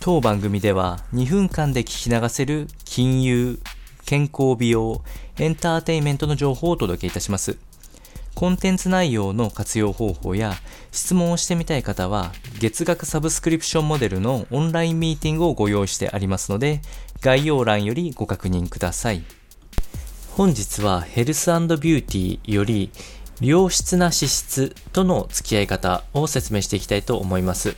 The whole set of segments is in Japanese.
当番組では2分間で聞き流せる金融、健康美容、エンターテインメントの情報をお届けいたします。コンテンツ内容の活用方法や質問をしてみたい方は月額サブスクリプションモデルのオンラインミーティングをご用意してありますので概要欄よりご確認ください。本日はヘルスビューティーより良質な脂質との付き合い方を説明していきたいと思います。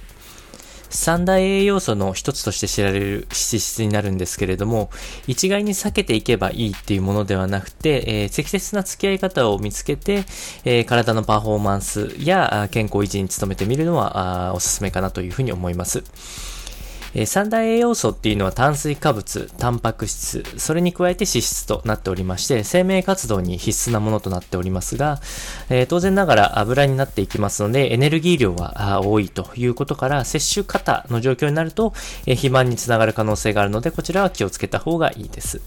三大栄養素の一つとして知られる脂質になるんですけれども、一概に避けていけばいいっていうものではなくて、えー、適切な付き合い方を見つけて、えー、体のパフォーマンスや健康維持に努めてみるのはおすすめかなというふうに思います。えー、三大栄養素っていうのは炭水化物、タンパク質、それに加えて脂質となっておりまして、生命活動に必須なものとなっておりますが、えー、当然ながら油になっていきますので、エネルギー量は多いということから、摂取過多の状況になると、えー、肥満につながる可能性があるので、こちらは気をつけた方がいいです。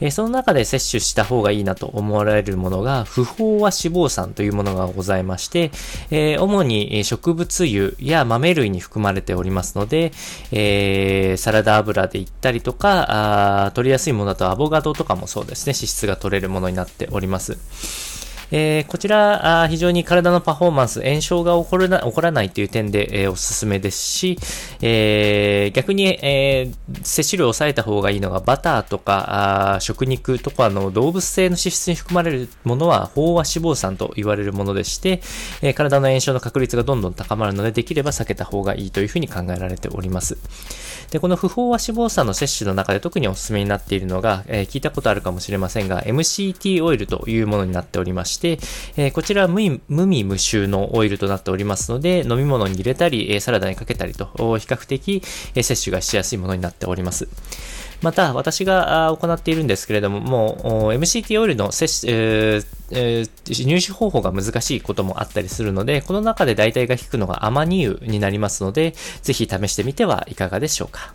え、その中で摂取した方がいいなと思われるものが、不飽和脂肪酸というものがございまして、え、主に植物油や豆類に含まれておりますので、えー、サラダ油でいったりとか、取りやすいものだとアボカドとかもそうですね、脂質が取れるものになっております。えー、こちらあ、非常に体のパフォーマンス、炎症が起こるな起こらないという点で、えー、おすすめですし、えー、逆に、え摂取量を抑えた方がいいのがバターとか、あ食肉とかの動物性の脂質に含まれるものは飽和脂肪酸と言われるものでして、え体の炎症の確率がどんどん高まるので、できれば避けた方がいいというふうに考えられております。で、この不飽和脂肪酸の摂取の中で特におすすめになっているのが、え聞いたことあるかもしれませんが、MCT オイルというものになっておりまして、してえこちらは無味無臭のオイルとなっておりますので、飲み物に入れたり、えサラダにかけたりと、比較的、え摂取がしやすいものになっております。また、私が行っているんですけれども、もう、MCT オイルの摂取、えー、入手方法が難しいこともあったりするので、この中で代替が効くのがアマニ油になりますので、ぜひ試してみてはいかがでしょうか。